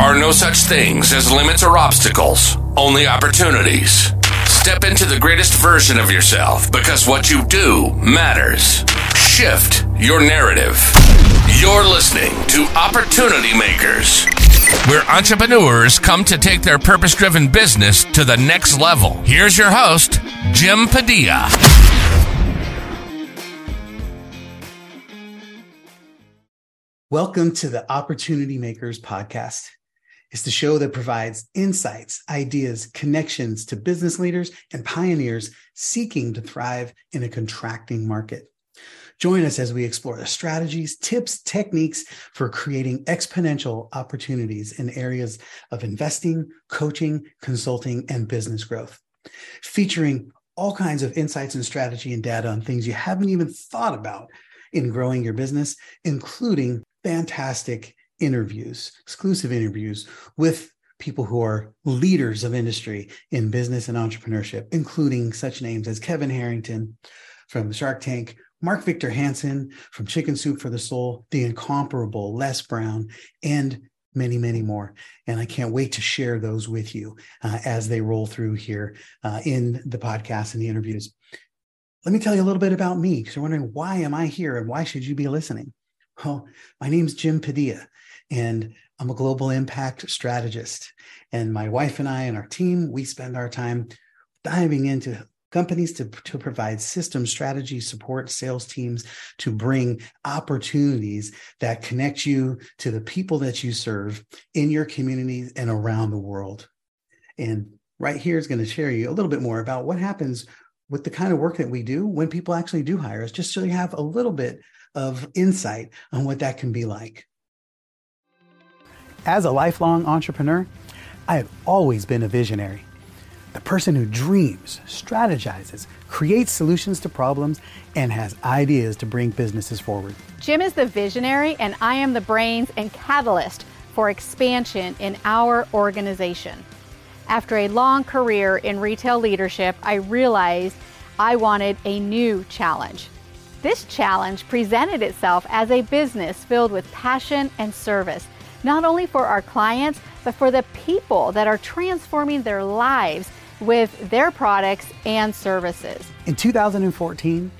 are no such things as limits or obstacles, only opportunities. Step into the greatest version of yourself because what you do matters. Shift your narrative. You're listening to Opportunity Makers, where entrepreneurs come to take their purpose driven business to the next level. Here's your host, Jim Padilla. Welcome to the Opportunity Makers podcast. It's the show that provides insights, ideas, connections to business leaders and pioneers seeking to thrive in a contracting market. Join us as we explore the strategies, tips, techniques for creating exponential opportunities in areas of investing, coaching, consulting, and business growth, featuring all kinds of insights and strategy and data on things you haven't even thought about in growing your business, including fantastic interviews, exclusive interviews with people who are leaders of industry in business and entrepreneurship, including such names as Kevin Harrington from Shark Tank, Mark Victor Hansen from Chicken Soup for the Soul, the incomparable Les Brown, and many, many more. And I can't wait to share those with you uh, as they roll through here uh, in the podcast and the interviews. Let me tell you a little bit about me because you're wondering why am I here and why should you be listening? Well, my name's Jim Padilla, and I'm a global impact strategist. And my wife and I and our team, we spend our time diving into companies to, to provide system strategy support sales teams to bring opportunities that connect you to the people that you serve in your communities and around the world. And right here is going to share you a little bit more about what happens with the kind of work that we do when people actually do hire us, just so you have a little bit of insight on what that can be like. As a lifelong entrepreneur, I have always been a visionary. The person who dreams, strategizes, creates solutions to problems, and has ideas to bring businesses forward. Jim is the visionary, and I am the brains and catalyst for expansion in our organization. After a long career in retail leadership, I realized I wanted a new challenge. This challenge presented itself as a business filled with passion and service, not only for our clients, but for the people that are transforming their lives with their products and services. In 2014,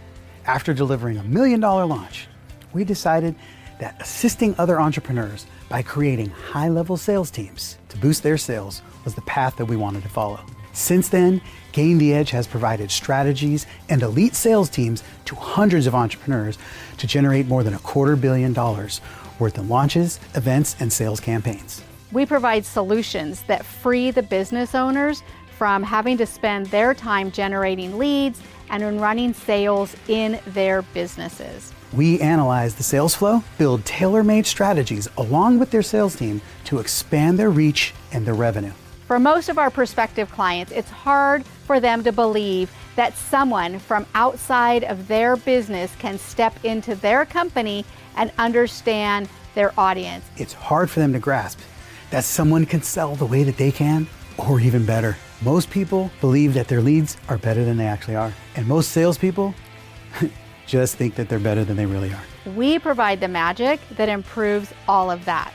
after delivering a million dollar launch, we decided that assisting other entrepreneurs by creating high level sales teams to boost their sales was the path that we wanted to follow. Since then, Gain the Edge has provided strategies and elite sales teams to hundreds of entrepreneurs to generate more than a quarter billion dollars worth in launches, events, and sales campaigns. We provide solutions that free the business owners from having to spend their time generating leads and running sales in their businesses. We analyze the sales flow, build tailor made strategies along with their sales team to expand their reach and their revenue. For most of our prospective clients, it's hard for them to believe that someone from outside of their business can step into their company and understand their audience. It's hard for them to grasp that someone can sell the way that they can, or even better. Most people believe that their leads are better than they actually are. And most salespeople just think that they're better than they really are. We provide the magic that improves all of that.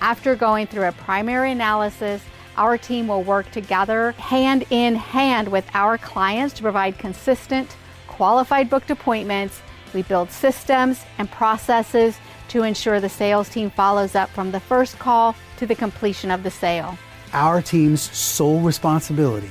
After going through a primary analysis, our team will work together hand in hand with our clients to provide consistent, qualified booked appointments. We build systems and processes to ensure the sales team follows up from the first call to the completion of the sale. Our team's sole responsibility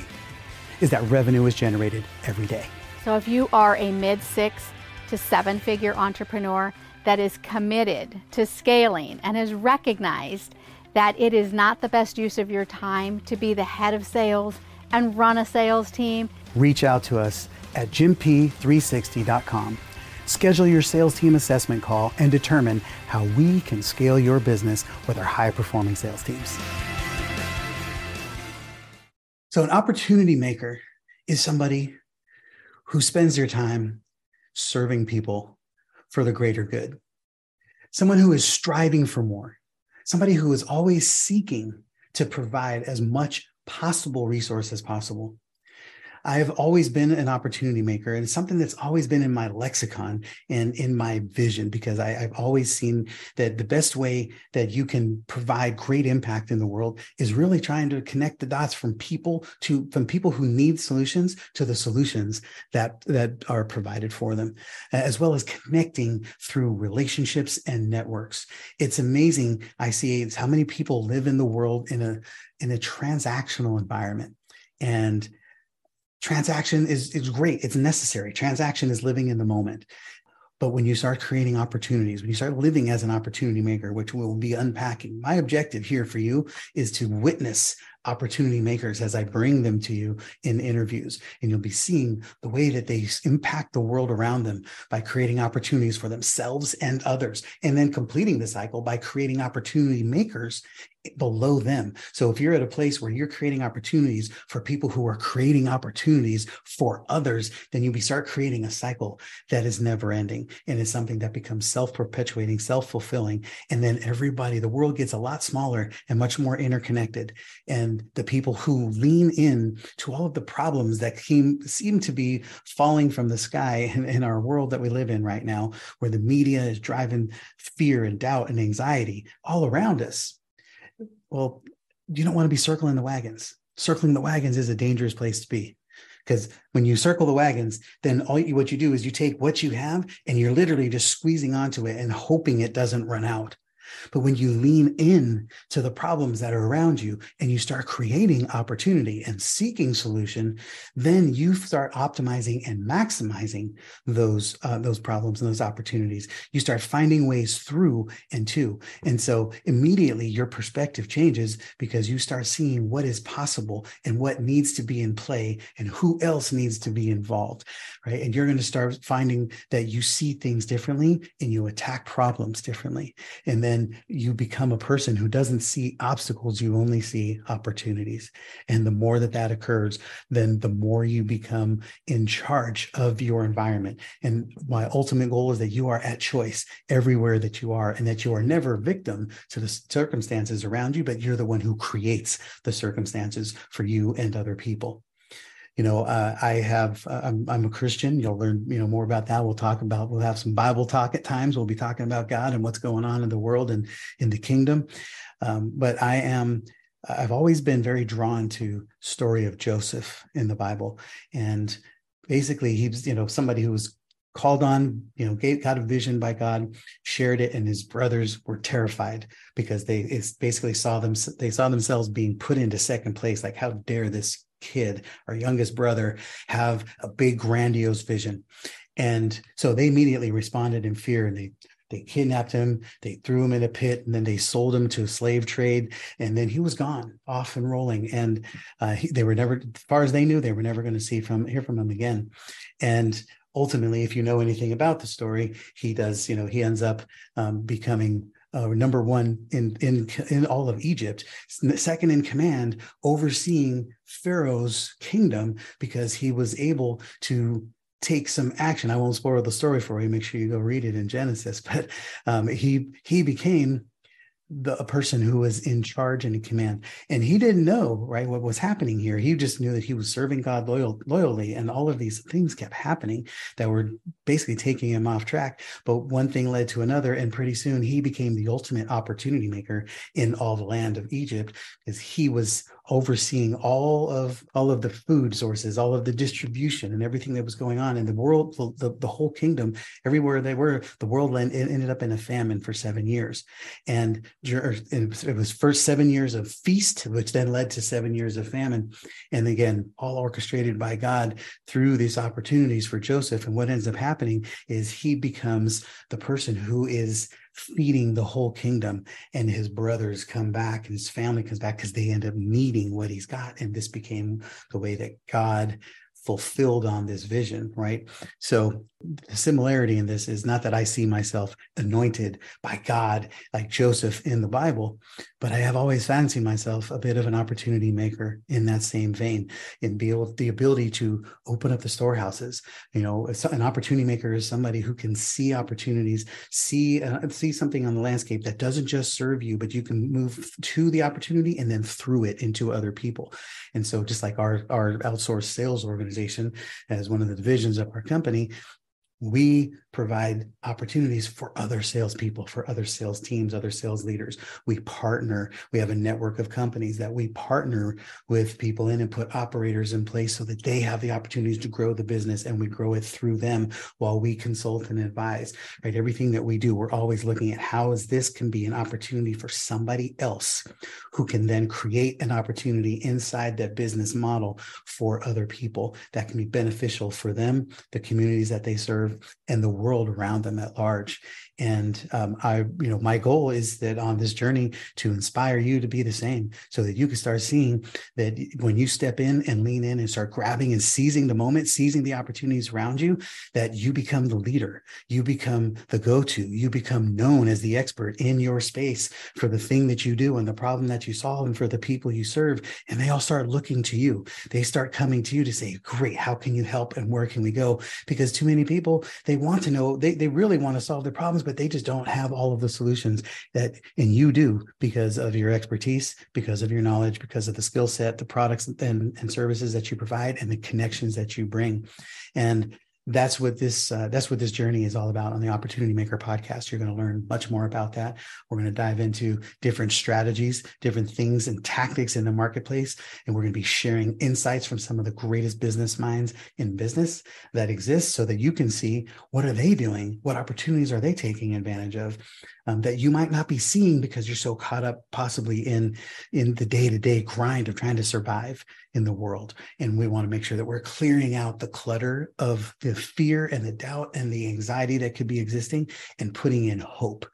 is that revenue is generated every day. So if you are a mid six to seven figure entrepreneur that is committed to scaling and has recognized that it is not the best use of your time to be the head of sales and run a sales team, reach out to us at jimp360.com. Schedule your sales team assessment call and determine how we can scale your business with our high performing sales teams. So, an opportunity maker is somebody who spends their time serving people for the greater good, someone who is striving for more, somebody who is always seeking to provide as much possible resource as possible. I've always been an opportunity maker and something that's always been in my lexicon and in my vision because I, have always seen that the best way that you can provide great impact in the world is really trying to connect the dots from people to from people who need solutions to the solutions that that are provided for them, as well as connecting through relationships and networks. It's amazing. I see how many people live in the world in a in a transactional environment and transaction is, is great. It's necessary. Transaction is living in the moment. But when you start creating opportunities, when you start living as an opportunity maker, which we'll be unpacking, my objective here for you is to witness opportunity makers as I bring them to you in interviews. And you'll be seeing the way that they impact the world around them by creating opportunities for themselves and others, and then completing the cycle by creating opportunity makers eh, below them. So if you're at a place where you're creating opportunities for people who are creating opportunities for others, then you start creating a cycle that is never ending and is something that becomes self-perpetuating, self-fulfilling. And then everybody, the world gets a lot smaller and much more interconnected. And and the people who lean in to all of the problems that seem, seem to be falling from the sky in, in our world that we live in right now, where the media is driving fear and doubt and anxiety all around us. Well, you don't want to be circling the wagons. Circling the wagons is a dangerous place to be because when you circle the wagons then all you, what you do is you take what you have and you're literally just squeezing onto it and hoping it doesn't run out but when you lean in to the problems that are around you and you start creating opportunity and seeking solution, then you start optimizing and maximizing those uh, those problems and those opportunities. You start finding ways through and to, and so immediately your perspective changes because you start seeing what is possible and what needs to be in play and who else needs to be involved, right? And you're going to start finding that you see things differently and you attack problems differently, and then you become a person who doesn't see obstacles, you only see opportunities. And the more that that occurs, then the more you become in charge of your environment. And my ultimate goal is that you are at choice everywhere that you are and that you are never victim to the circumstances around you, but you're the one who creates the circumstances for you and other people you know, uh, I have, uh, I'm, I'm a Christian. You'll learn, you know, more about that. We'll talk about, we'll have some Bible talk at times. We'll be talking about God and what's going on in the world and in the kingdom. Um, but I am, I've always been very drawn to story of Joseph in the Bible. And basically he's, you know, somebody who was called on, you know, gave, got a vision by God, shared it, and his brothers were terrified because they basically saw them, they saw themselves being put into second place. Like, how dare this kid, our youngest brother, have a big, grandiose vision. And so they immediately responded in fear and they they kidnapped him, they threw him in a pit, and then they sold him to a slave trade. And then he was gone, off and rolling. And uh, he, they were never, as far as they knew, they were never going to see from hear from him again. And ultimately, if you know anything about the story, he does, you know, he ends up um, becoming uh, number one in in in all of Egypt, second in command, overseeing Pharaoh's kingdom because he was able to take some action. I won't spoil the story for you. Make sure you go read it in Genesis. But um, he he became the a person who was in charge and in command. And he didn't know right what was happening here. He just knew that he was serving god loyal loyally and all of these things kept happening that were basically taking him off track. But one thing led to another and pretty soon he became the ultimate opportunity maker in all the land of egypt because he was overseeing all of all of the food sources all of the distribution and everything that was going on in the world the, the whole kingdom everywhere they were the world ended up in a famine for seven years. Er, and it was first seven years of feast which then led to seven years of famine. And again all orchestrated by god through these opportunities for joseph. And what ends up happening is he becomes the person who is feeding the whole kingdom and his brothers come back and his family comes back because they end up needing what he's got. And this became the way that god fulfilled on this vision right so the similarity in this is not that I see myself anointed by God like Joseph in the Bible, but I have always fancied myself a bit of an opportunity maker in that same vein, and be able the ability to open up the storehouses. You know, an opportunity maker is somebody who can see opportunities, see uh, see something on the landscape that doesn't just serve you, but you can move to the opportunity and then through it into other people. And so, just like our our outsourced sales organization organization as one of the divisions of our company we provide opportunities for other salespeople, for other sales teams, other sales leaders. We partner. We have a network of companies that we partner with people in and put operators in place so that they have the opportunities to grow the business and we grow it through them while we consult and advise. Right. Everything that we do, we're always looking at how is this can be an opportunity for somebody else who can then create an opportunity inside that business model for other people that can be beneficial for them, the communities that they serve and the world around them at large. And um, I, you know, my goal is that on this journey to inspire you to be the same, so that you can start seeing that when you step in and lean in and start grabbing and seizing the moment, seizing the opportunities around you, that you become the leader, you become the go-to, you become known as the expert in your space for the thing that you do and the problem that you solve and for the people you serve. And they all start looking to you. They start coming to you to say, "Great, how can you help and where can we go?" Because too many people they want to know, they they really want to solve their problems but they just don't have all of the solutions that, and you do because of your expertise, because of your knowledge, because of the skill set, the products and, and services that you provide, and the connections that you bring. And that's what this uh, that's what this journey is all about on the opportunity maker podcast. You're going to learn much more about that. We're going to dive into different strategies different things and tactics in the marketplace and we're going to be sharing insights from some of the greatest business minds in business that exist so that you can see what are they doing what opportunities are they taking advantage of um, that you might not be seeing because you're so caught up possibly in in the day-to-day grind of trying to survive in the world and we want to make sure that we're clearing out the clutter of the fear and the doubt and the anxiety that could be existing and putting in hope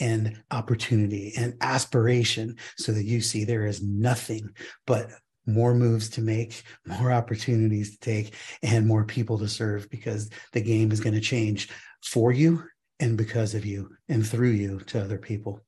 and opportunity and aspiration so that you see there is nothing but more moves to make, more opportunities to take, and more people to serve because the game is going to change for you and because of you and through you to other people.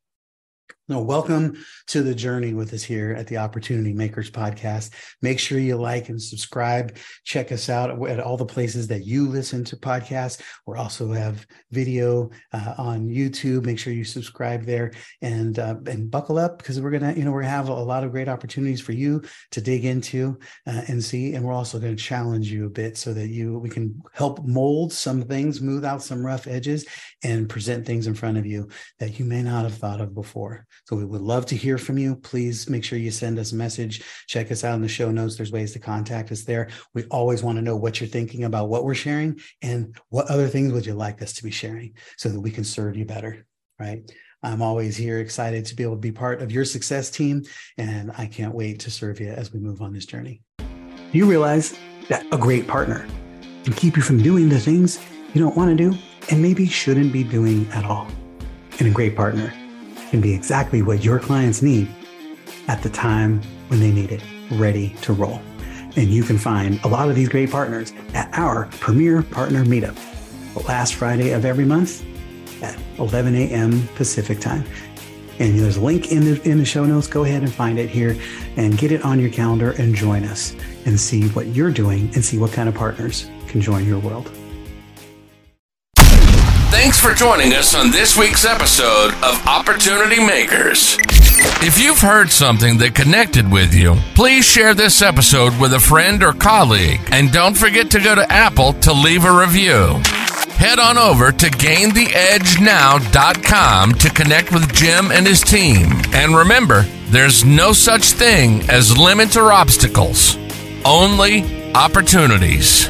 No, welcome to the journey with us here at the Opportunity Makers Podcast. Make sure you like and subscribe. Check us out at all the places that you listen to podcasts. We also have video uh, on YouTube. Make sure you subscribe there and uh, and buckle up because we're gonna you know gonna have a lot of great opportunities for you to dig into uh, and see. And we're also going to challenge you a bit so that you we can help mold some things, smooth out some rough edges, and present things in front of you that you may not have thought of before. So we would love to hear from you. Please make sure you send us a message. Check us out in the show notes. There's ways to contact us there. We always want to know what you're thinking about what we're sharing and what other things would you like us to be sharing so that we can serve you better, right? I'm always here excited to be able to be part of your success team, and I can't wait to serve you as we move on this journey. Do you realize that a great partner can keep you from doing the things you don't want to do and maybe shouldn't be doing at all? And a great partner can be exactly what your clients need at the time when they need it, ready to roll. And you can find a lot of these great partners at our premier partner meetup, the last Friday of every month at 11 a.m. Pacific time. And there's a link in the, in the show notes. Go ahead and find it here and get it on your calendar and join us and see what you're doing and see what kind of partners can join your world. For joining us on this week's episode of Opportunity Makers. If you've heard something that connected with you, please share this episode with a friend or colleague. And don't forget to go to Apple to leave a review. Head on over to gaintheedgenow.com to connect with Jim and his team. And remember, there's no such thing as limits or obstacles, only opportunities.